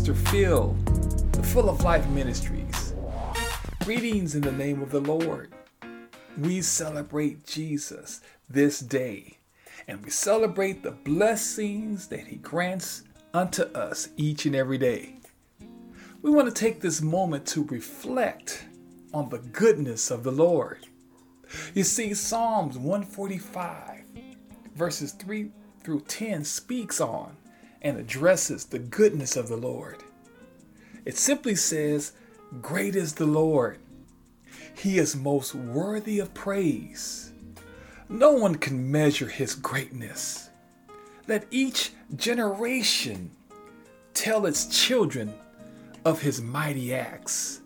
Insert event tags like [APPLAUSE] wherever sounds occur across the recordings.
Pastor Phil, the Full of Life Ministries. Greetings in the name of the Lord. We celebrate Jesus this day, and we celebrate the blessings that He grants unto us each and every day. We want to take this moment to reflect on the goodness of the Lord. You see, Psalms 145, verses 3 through 10 speaks on and addresses the goodness of the Lord. It simply says, Great is the Lord. He is most worthy of praise. No one can measure his greatness. Let each generation tell its children of his mighty acts.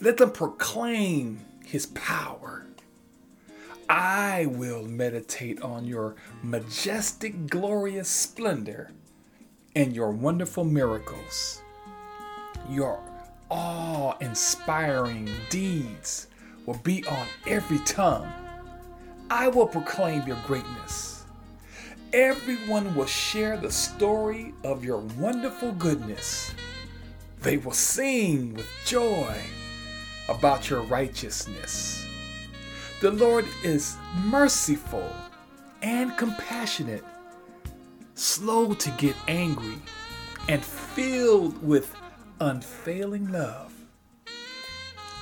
Let them proclaim his power. I will meditate on your majestic, glorious splendor and your wonderful miracles. Your awe inspiring deeds will be on every tongue. I will proclaim your greatness. Everyone will share the story of your wonderful goodness. They will sing with joy about your righteousness. The Lord is merciful and compassionate, slow to get angry, and filled with unfailing love.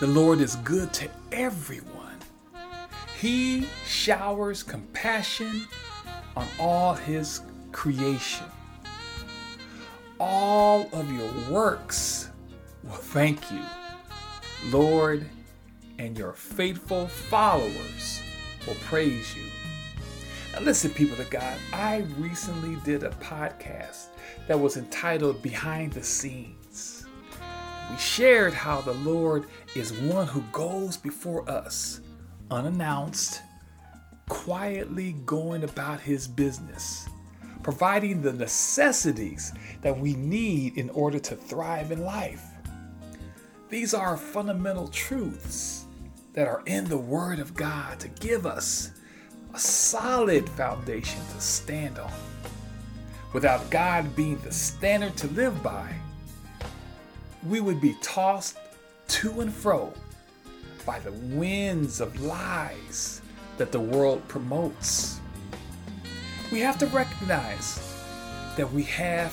The Lord is good to everyone. He showers compassion on all his creation. All of your works will thank you, Lord and your faithful followers will praise you. Listen, people of God, I recently did a podcast that was entitled Behind the Scenes. We shared how the Lord is one who goes before us, unannounced, quietly going about his business, providing the necessities that we need in order to thrive in life. These are fundamental truths that are in the Word of God to give us a solid foundation to stand on. Without God being the standard to live by, we would be tossed to and fro by the winds of lies that the world promotes. We have to recognize that we have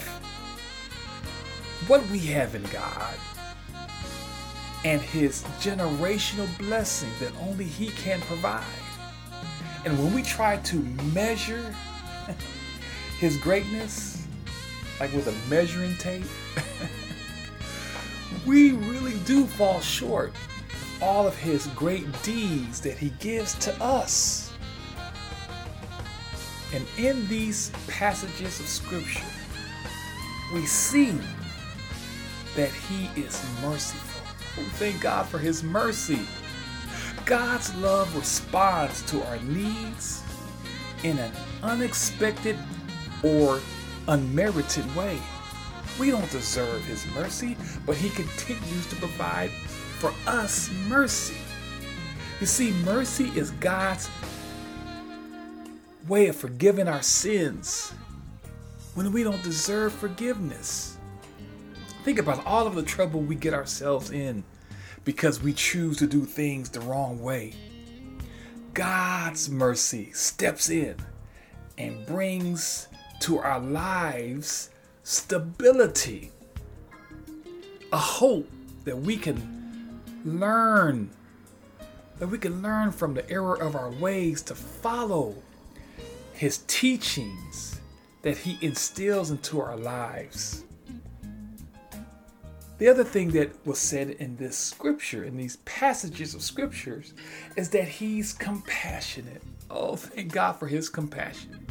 what we have in God and his generational blessing that only he can provide. And when we try to measure his greatness, like with a measuring tape, [LAUGHS] we really do fall short of all of his great deeds that he gives to us. And in these passages of scripture, we see that he is merciful. Oh, thank God for His mercy. God's love responds to our needs in an unexpected or unmerited way. We don't deserve His mercy, but He continues to provide for us mercy. You see, mercy is God's way of forgiving our sins when we don't deserve forgiveness. Think about all of the trouble we get ourselves in because we choose to do things the wrong way. God's mercy steps in and brings to our lives stability, a hope that we can learn, that we can learn from the error of our ways to follow His teachings that He instills into our lives. The other thing that was said in this scripture, in these passages of scriptures, is that he's compassionate. Oh, thank God for his compassion.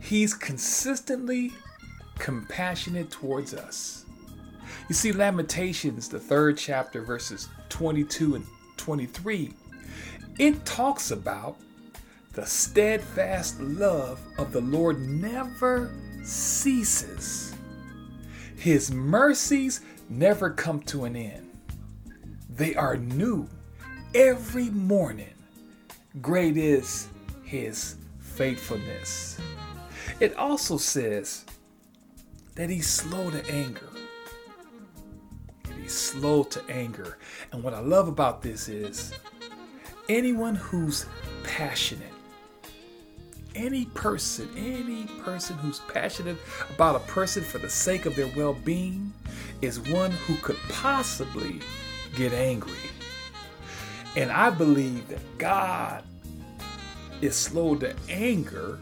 He's consistently compassionate towards us. You see, Lamentations, the third chapter, verses 22 and 23, it talks about the steadfast love of the Lord never ceases. His mercies never come to an end. They are new every morning. Great is his faithfulness. It also says that he's slow to anger. He's slow to anger. And what I love about this is anyone who's passionate, any person, any person who's passionate about a person for the sake of their well being is one who could possibly get angry. And I believe that God is slow to anger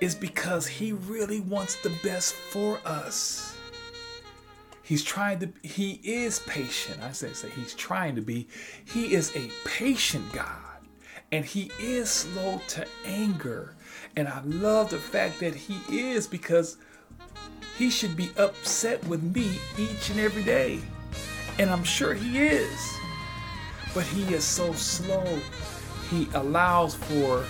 is because he really wants the best for us. He's trying to he is patient. I say say he's trying to be. He is a patient God and he is slow to anger. And I love the fact that he is because he should be upset with me each and every day. And I'm sure he is. But he is so slow. He allows for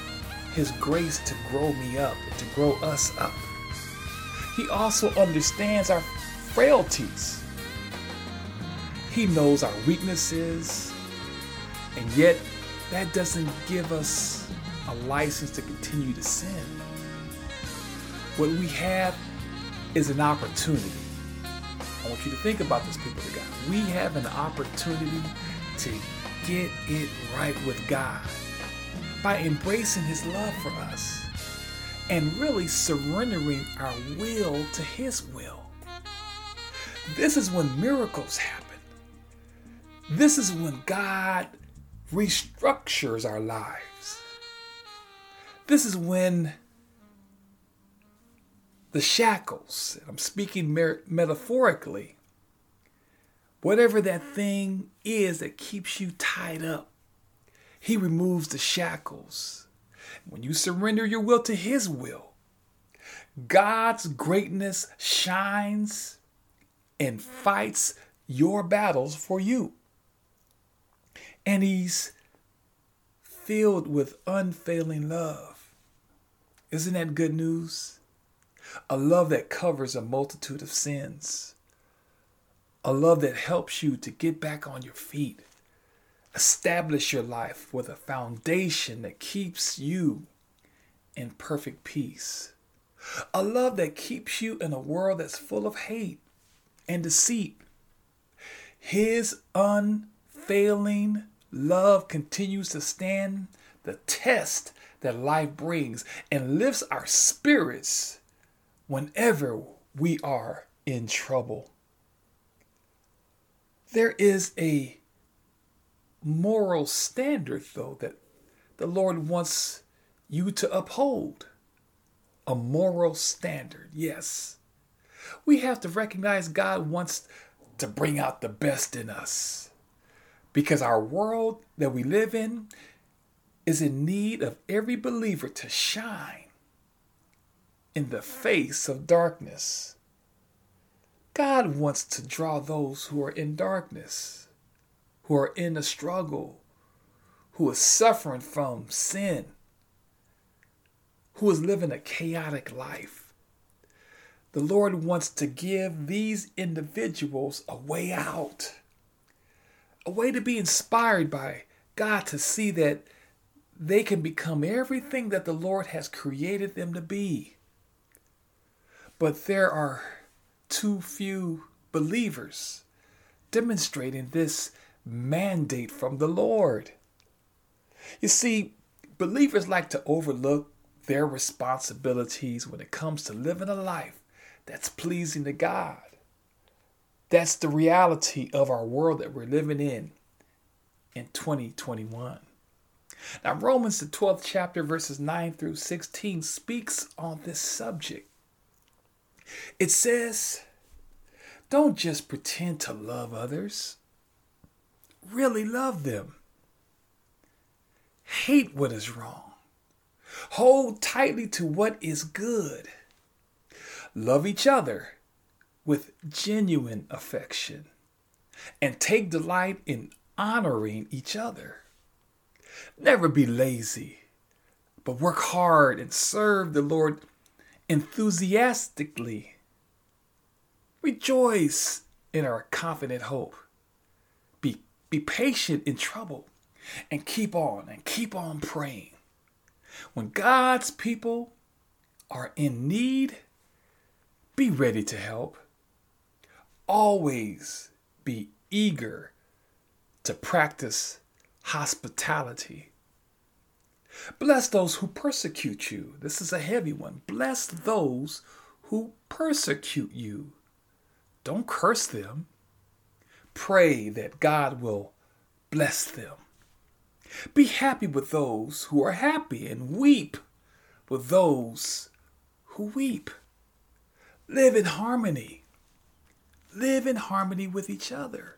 his grace to grow me up, to grow us up. He also understands our frailties. He knows our weaknesses, and yet that doesn't give us a license to continue to sin. What we have is an opportunity. I want you to think about this, people of God. We have an opportunity to get it right with God by embracing His love for us and really surrendering our will to His will. This is when miracles happen. This is when God restructures our lives. This is when the shackles, I'm speaking mer- metaphorically, whatever that thing is that keeps you tied up, He removes the shackles. When you surrender your will to His will, God's greatness shines and fights your battles for you and he's filled with unfailing love. Isn't that good news? A love that covers a multitude of sins. A love that helps you to get back on your feet. Establish your life with a foundation that keeps you in perfect peace. A love that keeps you in a world that's full of hate and deceit. His unfailing Love continues to stand the test that life brings and lifts our spirits whenever we are in trouble. There is a moral standard, though, that the Lord wants you to uphold. A moral standard, yes. We have to recognize God wants to bring out the best in us because our world that we live in is in need of every believer to shine in the face of darkness. God wants to draw those who are in darkness, who are in a struggle, who are suffering from sin, who is living a chaotic life. The Lord wants to give these individuals a way out a way to be inspired by God to see that they can become everything that the Lord has created them to be. But there are too few believers demonstrating this mandate from the Lord. You see, believers like to overlook their responsibilities when it comes to living a life that's pleasing to God. That's the reality of our world that we're living in in 2021. Now, Romans, the 12th chapter, verses 9 through 16, speaks on this subject. It says, Don't just pretend to love others, really love them. Hate what is wrong, hold tightly to what is good. Love each other with genuine affection and take delight in honoring each other. Never be lazy, but work hard and serve the Lord enthusiastically. Rejoice in our confident hope. Be, be patient in trouble and keep on and keep on praying. When God's people are in need, be ready to help. Always be eager to practice hospitality. Bless those who persecute you. This is a heavy one. Bless those who persecute you. Don't curse them. Pray that God will bless them. Be happy with those who are happy and weep with those who weep. Live in harmony. Live in harmony with each other.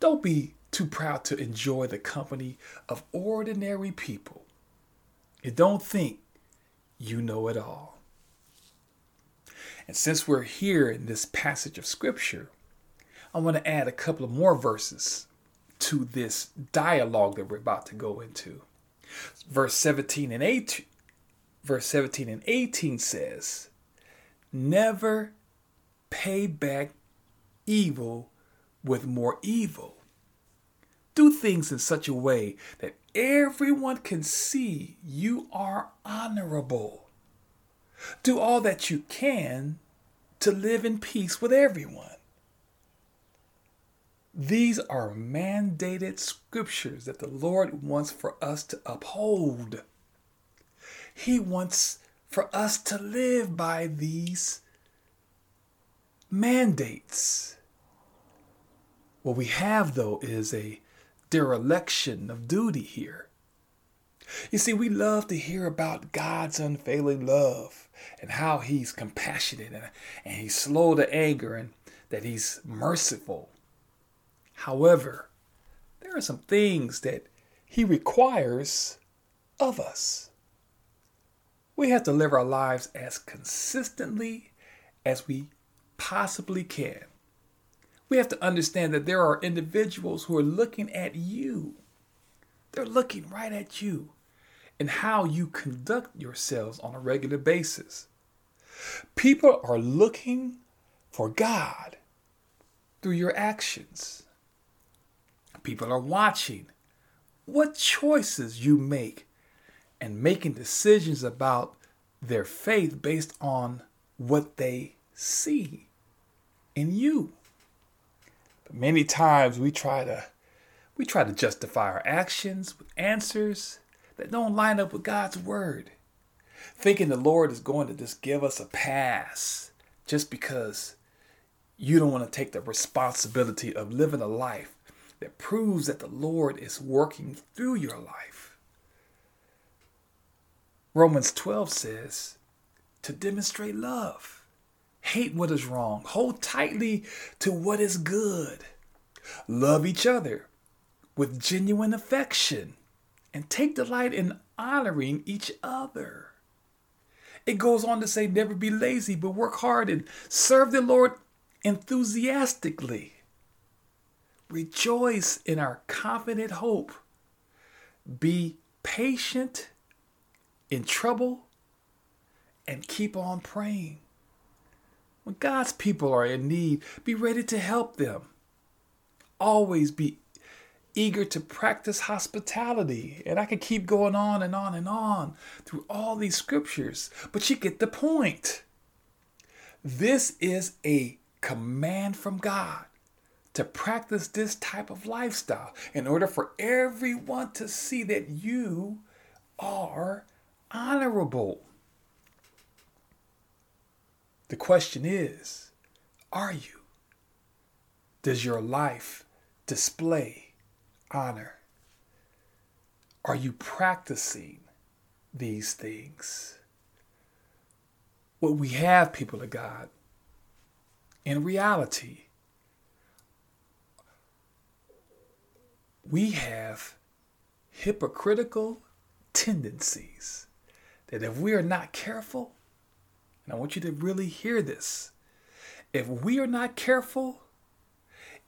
Don't be too proud to enjoy the company of ordinary people. And don't think you know it all. And since we're here in this passage of Scripture, I want to add a couple of more verses to this dialogue that we're about to go into. Verse 17 and 18, verse 17 and 18 says, Never pay back evil with more evil. Do things in such a way that everyone can see you are honorable. Do all that you can to live in peace with everyone. These are mandated scriptures that the Lord wants for us to uphold. He wants for us to live by these mandates. What we have, though, is a dereliction of duty here. You see, we love to hear about God's unfailing love and how He's compassionate and, and He's slow to anger and that He's merciful. However, there are some things that He requires of us. We have to live our lives as consistently as we possibly can. We have to understand that there are individuals who are looking at you. They're looking right at you and how you conduct yourselves on a regular basis. People are looking for God through your actions. People are watching what choices you make and making decisions about their faith based on what they see in you. But many times we try to we try to justify our actions with answers that don't line up with God's word. Thinking the Lord is going to just give us a pass just because you don't want to take the responsibility of living a life that proves that the Lord is working through your life. Romans 12 says to demonstrate love, hate what is wrong, hold tightly to what is good, love each other with genuine affection, and take delight in honoring each other. It goes on to say, never be lazy, but work hard and serve the Lord enthusiastically. Rejoice in our confident hope. Be patient in trouble and keep on praying. When God's people are in need, be ready to help them. Always be eager to practice hospitality. And I could keep going on and on and on through all these scriptures, but you get the point. This is a command from God to practice this type of lifestyle in order for everyone to see that you are honorable. The question is are you? Does your life display honor? Are you practicing these things? What we have, people of God, in reality, we have hypocritical tendencies that if we are not careful, and I want you to really hear this, if we are not careful,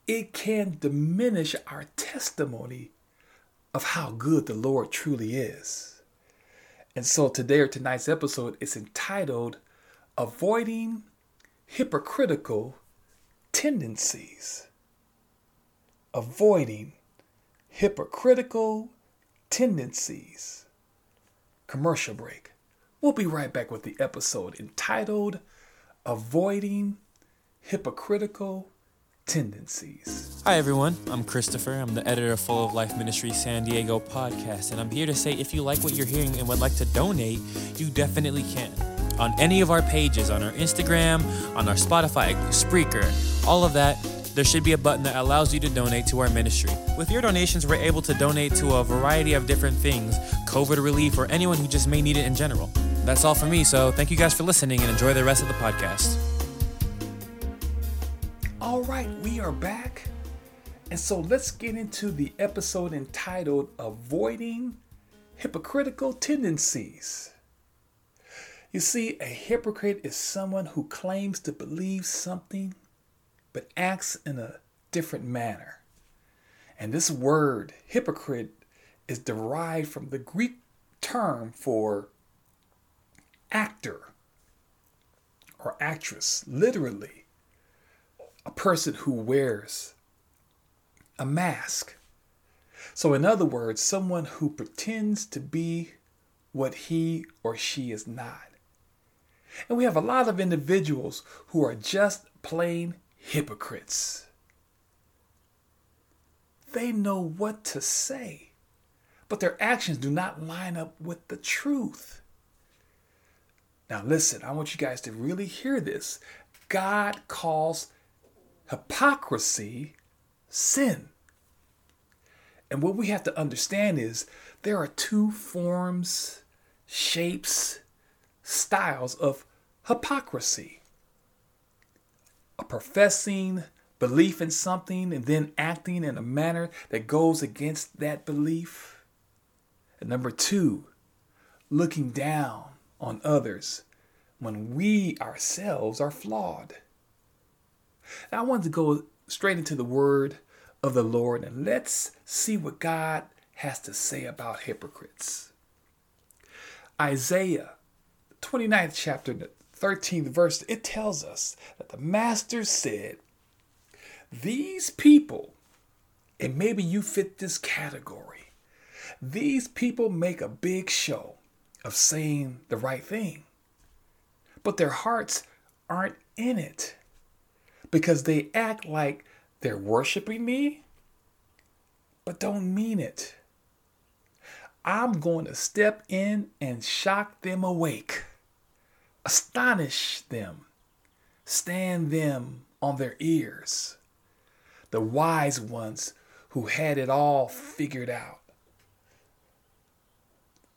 it can diminish our testimony of how good the Lord truly is. And so today or tonight's episode is entitled Avoiding Hypocritical Tendencies. Avoiding Hypocritical Tendencies. Commercial break. We'll be right back with the episode entitled avoiding hypocritical tendencies. Hi, everyone. I'm Christopher. I'm the editor of Full of Life Ministry San Diego podcast, and I'm here to say if you like what you're hearing and would like to donate, you definitely can. On any of our pages, on our Instagram, on our Spotify, Spreaker, all of that, there should be a button that allows you to donate to our ministry. With your donations, we're able to donate to a variety of different things COVID relief, or anyone who just may need it in general. That's all for me, so thank you guys for listening and enjoy the rest of the podcast. All right, we are back. And so let's get into the episode entitled Avoiding Hypocritical Tendencies. You see, a hypocrite is someone who claims to believe something but acts in a different manner. And this word, hypocrite, is derived from the Greek term for actor or actress, literally, a person who wears a mask. So, in other words, someone who pretends to be what he or she is not. And we have a lot of individuals who are just plain hypocrites. They know what to say, but their actions do not line up with the truth. Now, listen, I want you guys to really hear this. God calls hypocrisy sin. And what we have to understand is there are two forms, shapes, styles of hypocrisy a professing belief in something and then acting in a manner that goes against that belief. And number two, looking down on others when we ourselves are flawed. Now, I want to go straight into the word of the Lord and let's see what God has to say about hypocrites. Isaiah 29th chapter, 13th verse, it tells us that the master said, These people, and maybe you fit this category, these people make a big show of saying the right thing, but their hearts aren't in it because they act like they're worshiping me, but don't mean it. I'm going to step in and shock them awake astonish them, stand them on their ears. The wise ones who had it all figured out.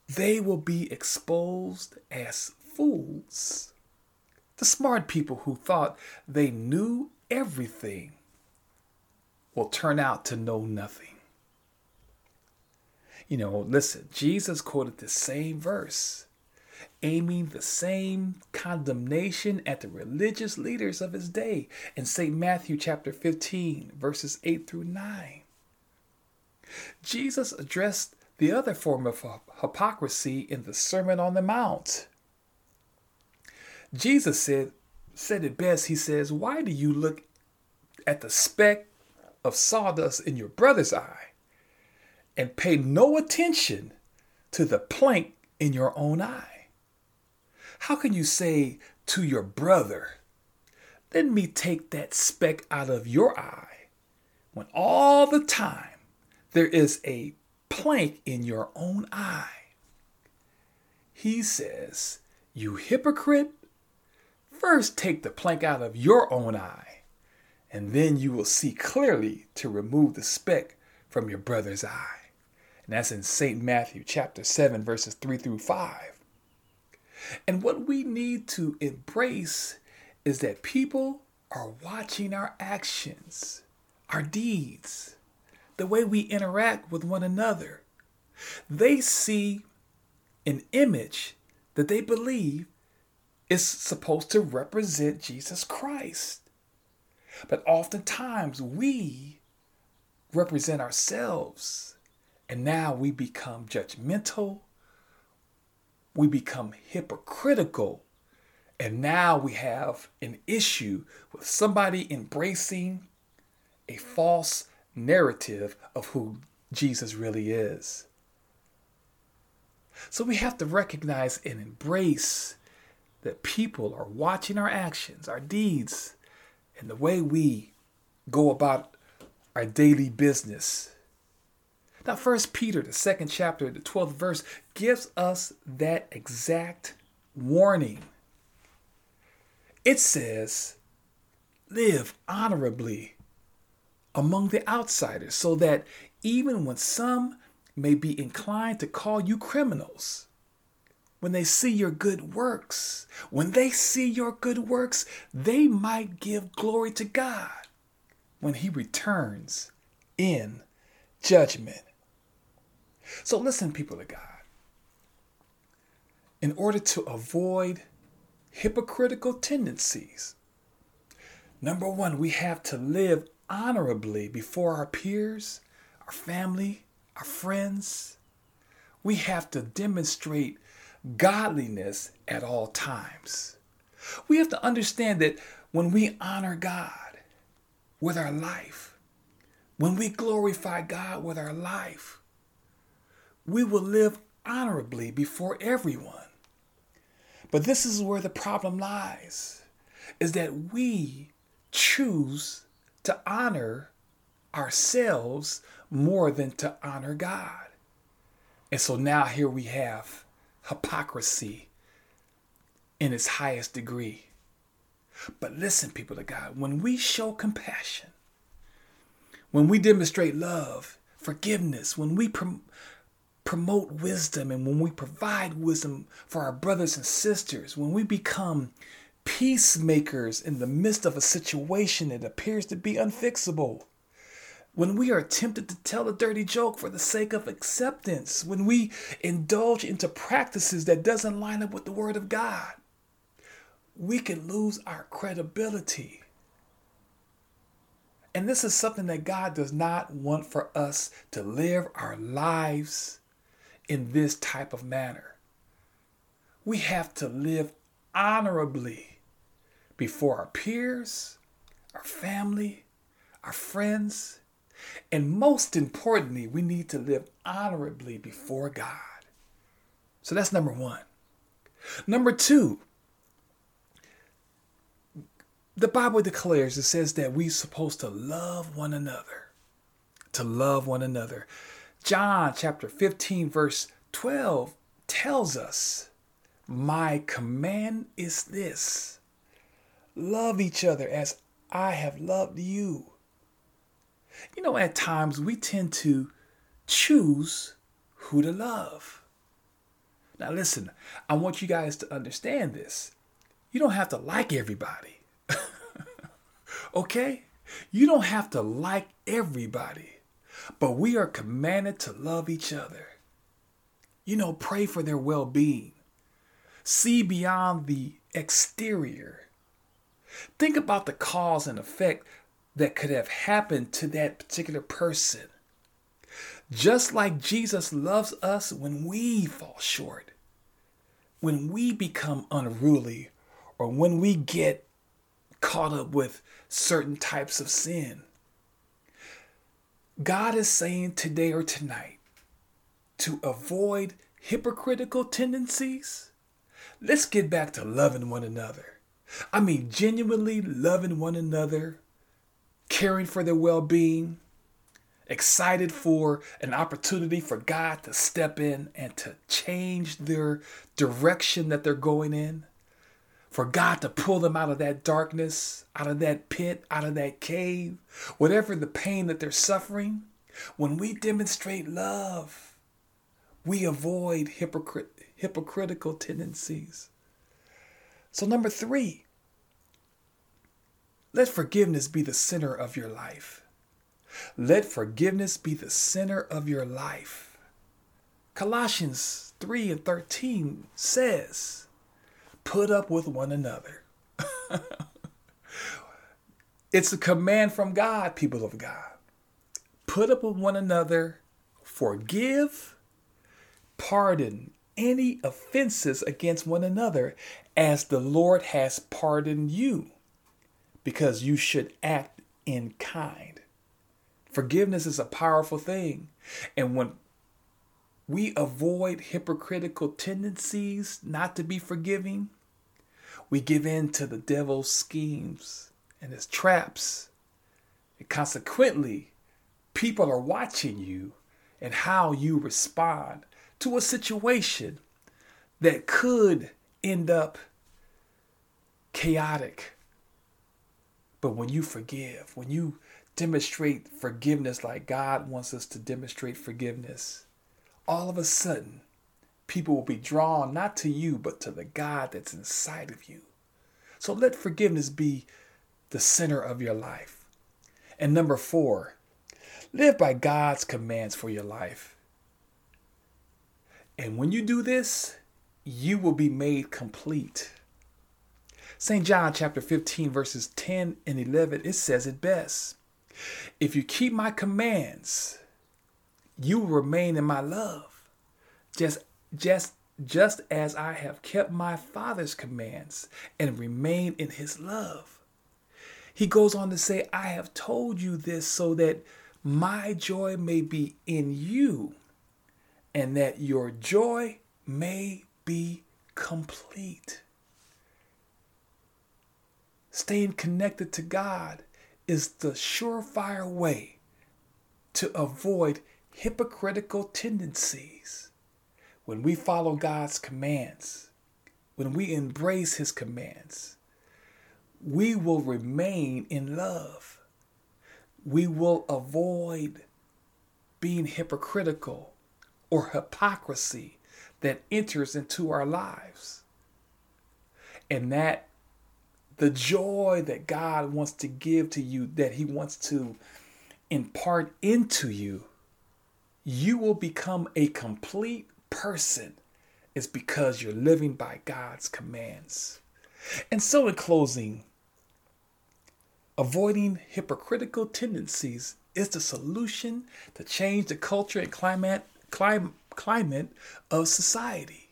They will be exposed as fools. The smart people who thought they knew everything will turn out to know nothing. You know, listen, Jesus quoted the same verse aiming the same condemnation at the religious leaders of his day in St. Matthew chapter 15, verses 8 through 9. Jesus addressed the other form of hypocrisy in the Sermon on the Mount. Jesus said, said it best. He says, Why do you look at the speck of sawdust in your brother's eye and pay no attention to the plank in your own eye? How can you say to your brother, let me take that speck out of your eye, when all the time there is a plank in your own eye? He says, You hypocrite, first take the plank out of your own eye, and then you will see clearly to remove the speck from your brother's eye. And that's in St. Matthew chapter 7, verses 3 through 5. And what we need to embrace is that people are watching our actions, our deeds, the way we interact with one another. They see an image that they believe is supposed to represent Jesus Christ. But oftentimes we represent ourselves, and now we become judgmental we become hypocritical. And now we have an issue with somebody embracing a false narrative of who Jesus really is. So we have to recognize and embrace that people are watching our actions, our deeds, and the way we go about our daily business. Now, First Peter, the second chapter, the 12th verse, gives us that exact warning. It says, Live honorably among the outsiders, so that even when some may be inclined to call you criminals, when they see your good works, when they see your good works, they might give glory to God when He returns in judgment. So, listen, people of God. In order to avoid hypocritical tendencies, number one, we have to live honorably before our peers, our family, our friends. We have to demonstrate godliness at all times. We have to understand that when we honor God with our life, when we glorify God with our life, we will live honorably before everyone. But this is where the problem lies is that we choose to honor ourselves more than to honor God. And so now here we have hypocrisy in its highest degree. But listen, people of God, when we show compassion, when we demonstrate love, forgiveness, when we prom- promote wisdom, and when we provide wisdom for our brothers and sisters, when we become peacemakers in the midst of a situation that appears to be unfixable, when we are tempted to tell a dirty joke for the sake of acceptance, when we indulge into practices that doesn't line up with the word of God, we can lose our credibility. And this is something that God does not want for us to live our lives in this type of manner. We have to live honorably before our peers, our family, our friends, and most importantly, we need to live honorably before God. So that's number one. Number two, the Bible declares, it says that we're supposed to love one another. To love one another. John chapter 15, verse 12 tells us, My command is this love each other as I have loved you. You know, at times we tend to choose who to love. Now, listen, I want you guys to understand this. You don't have to like everybody. [LAUGHS] okay? You don't have to like everybody, but we are commanded to love each other. You know, pray for their well being, see beyond the exterior. Think about the cause and effect that could have happened to that particular person. Just like Jesus loves us when we fall short, when we become unruly, or when we get caught up with certain types of sin. God is saying today or tonight to avoid hypocritical tendencies, let's get back to loving one another. I mean, genuinely loving one another caring for their well being, excited for an opportunity for God to step in and to change their direction that they're going in, for God to pull them out of that darkness, out of that pit, out of that cave, whatever the pain that they're suffering. When we demonstrate love, we avoid hypocrit- hypocritical tendencies. So, number three, let forgiveness be the center of your life. Let forgiveness be the center of your life. Colossians 3 and 13 says, Put up with one another. [LAUGHS] it's a command from God, people of God. Put up with one another, forgive, pardon any offenses against one another as the Lord has pardoned you because you should act in kind. Forgiveness is a powerful thing. And when we avoid hypocritical tendencies not to be forgiving, We give in to the devil's schemes and his traps. And consequently, people are watching you and how you respond to a situation that could end up chaotic. But when you forgive, when you demonstrate forgiveness like God wants us to demonstrate forgiveness, all of a sudden, people will be drawn not to you, but to the God that's inside of you. So let forgiveness be the center of your life. And number four, live by God's commands for your life. And when you do this, you will be made complete. St. John chapter 15, verses 10 and 11, it says it best. If you keep my commands, you will remain in my love, just, just, just as I have kept my Father's commands and remain in his love. He goes on to say, I have told you this so that my joy may be in you and that your joy may be complete. Staying connected to God is the surefire way to avoid hypocritical tendencies. When we follow God's commands, when we embrace His commands, we will remain in love. We will avoid being hypocritical or hypocrisy that enters into our lives. And that the joy that God wants to give to you, that He wants to impart into you, you will become a complete person is because you're living by God's commands. And so, in closing, avoiding hypocritical tendencies is the solution to change the culture and climate, climate, climate of society.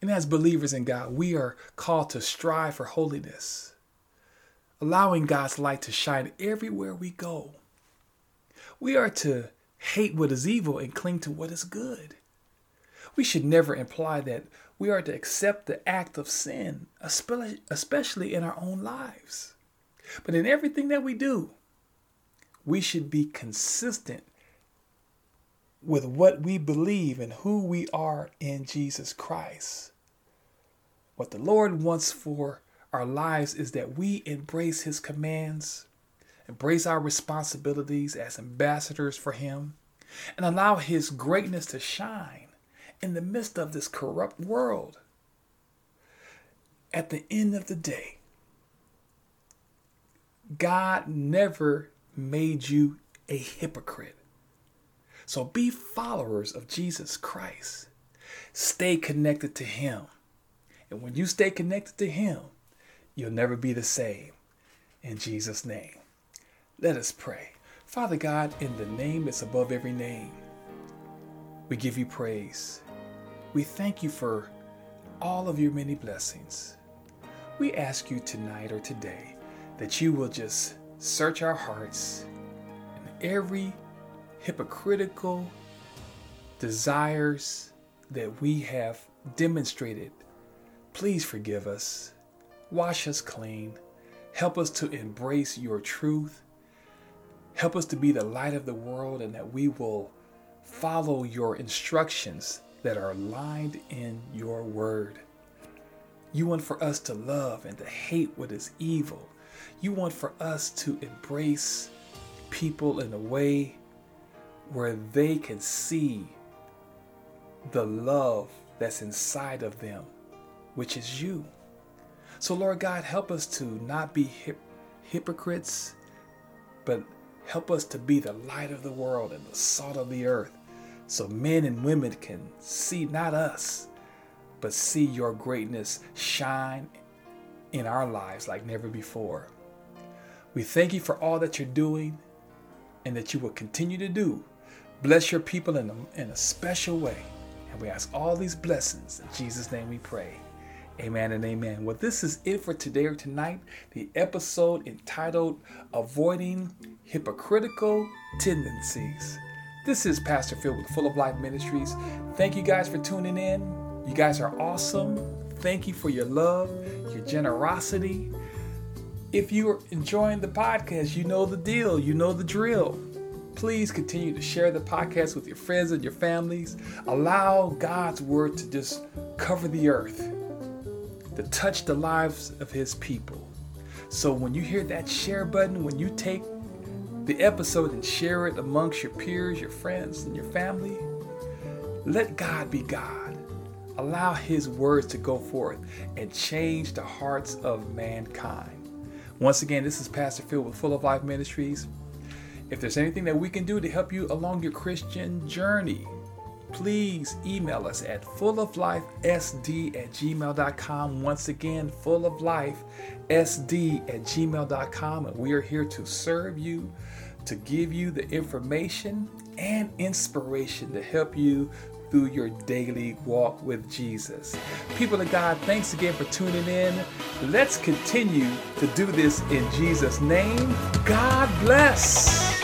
And as believers in God, we are called to strive for holiness, allowing God's light to shine everywhere we go. We are to hate what is evil and cling to what is good. We should never imply that we are to accept the act of sin, especially in our own lives. But in everything that we do, we should be consistent with what we believe and who we are in Jesus Christ. What the Lord wants for our lives is that we embrace His commands, embrace our responsibilities as ambassadors for Him, and allow His greatness to shine in the midst of this corrupt world. At the end of the day, God never made you a hypocrite. So be followers of Jesus Christ. Stay connected to Him. And when you stay connected to Him, you'll never be the same. In Jesus' name. Let us pray. Father God, in the name that's above every name, we give you praise. We thank you for all of your many blessings. We ask you tonight or today that you will just search our hearts and every hypocritical desires that we have demonstrated, please forgive us. Wash us clean. Help us to embrace your truth. Help us to be the light of the world and that we will follow your instructions that are lined in your word. You want for us to love and to hate what is evil. You want for us to embrace people in a way where they can see the love that's inside of them, which is you. So, Lord God, help us to not be hip- hypocrites, but help us to be the light of the world and the salt of the earth so men and women can see not us, but see your greatness shine in our lives like never before. We thank you for all that you're doing and that you will continue to do Bless your people in a, in a special way. And we ask all these blessings. In Jesus' name we pray. Amen and amen. Well, this is it for today or tonight. The episode entitled Avoiding Hypocritical Tendencies. This is Pastor Phil with Full of Life Ministries. Thank you guys for tuning in. You guys are awesome. thank you for your love, your generosity. If you're enjoying the podcast, you know the deal, you know the drill. Please continue to share the podcast with your friends and your families. Allow God's word to just cover the earth, to touch the lives of His people. So when you hear that share button, when you take the episode and share it amongst your peers, your friends, and your family, let God be God. Allow His words to go forth and change the hearts of mankind. Once again, this is Pastor Phil with Full of Life Ministries. If there's anything that we can do to help you along your Christian journey, please email us at fulloflifesd at gmail.com. Once again, fulloflifesd at gmail.com. And we are here to serve you, to give you the information and inspiration to help you through your daily walk with Jesus. People of God, thanks again for tuning in. Let's continue to do this in Jesus' name. God bless.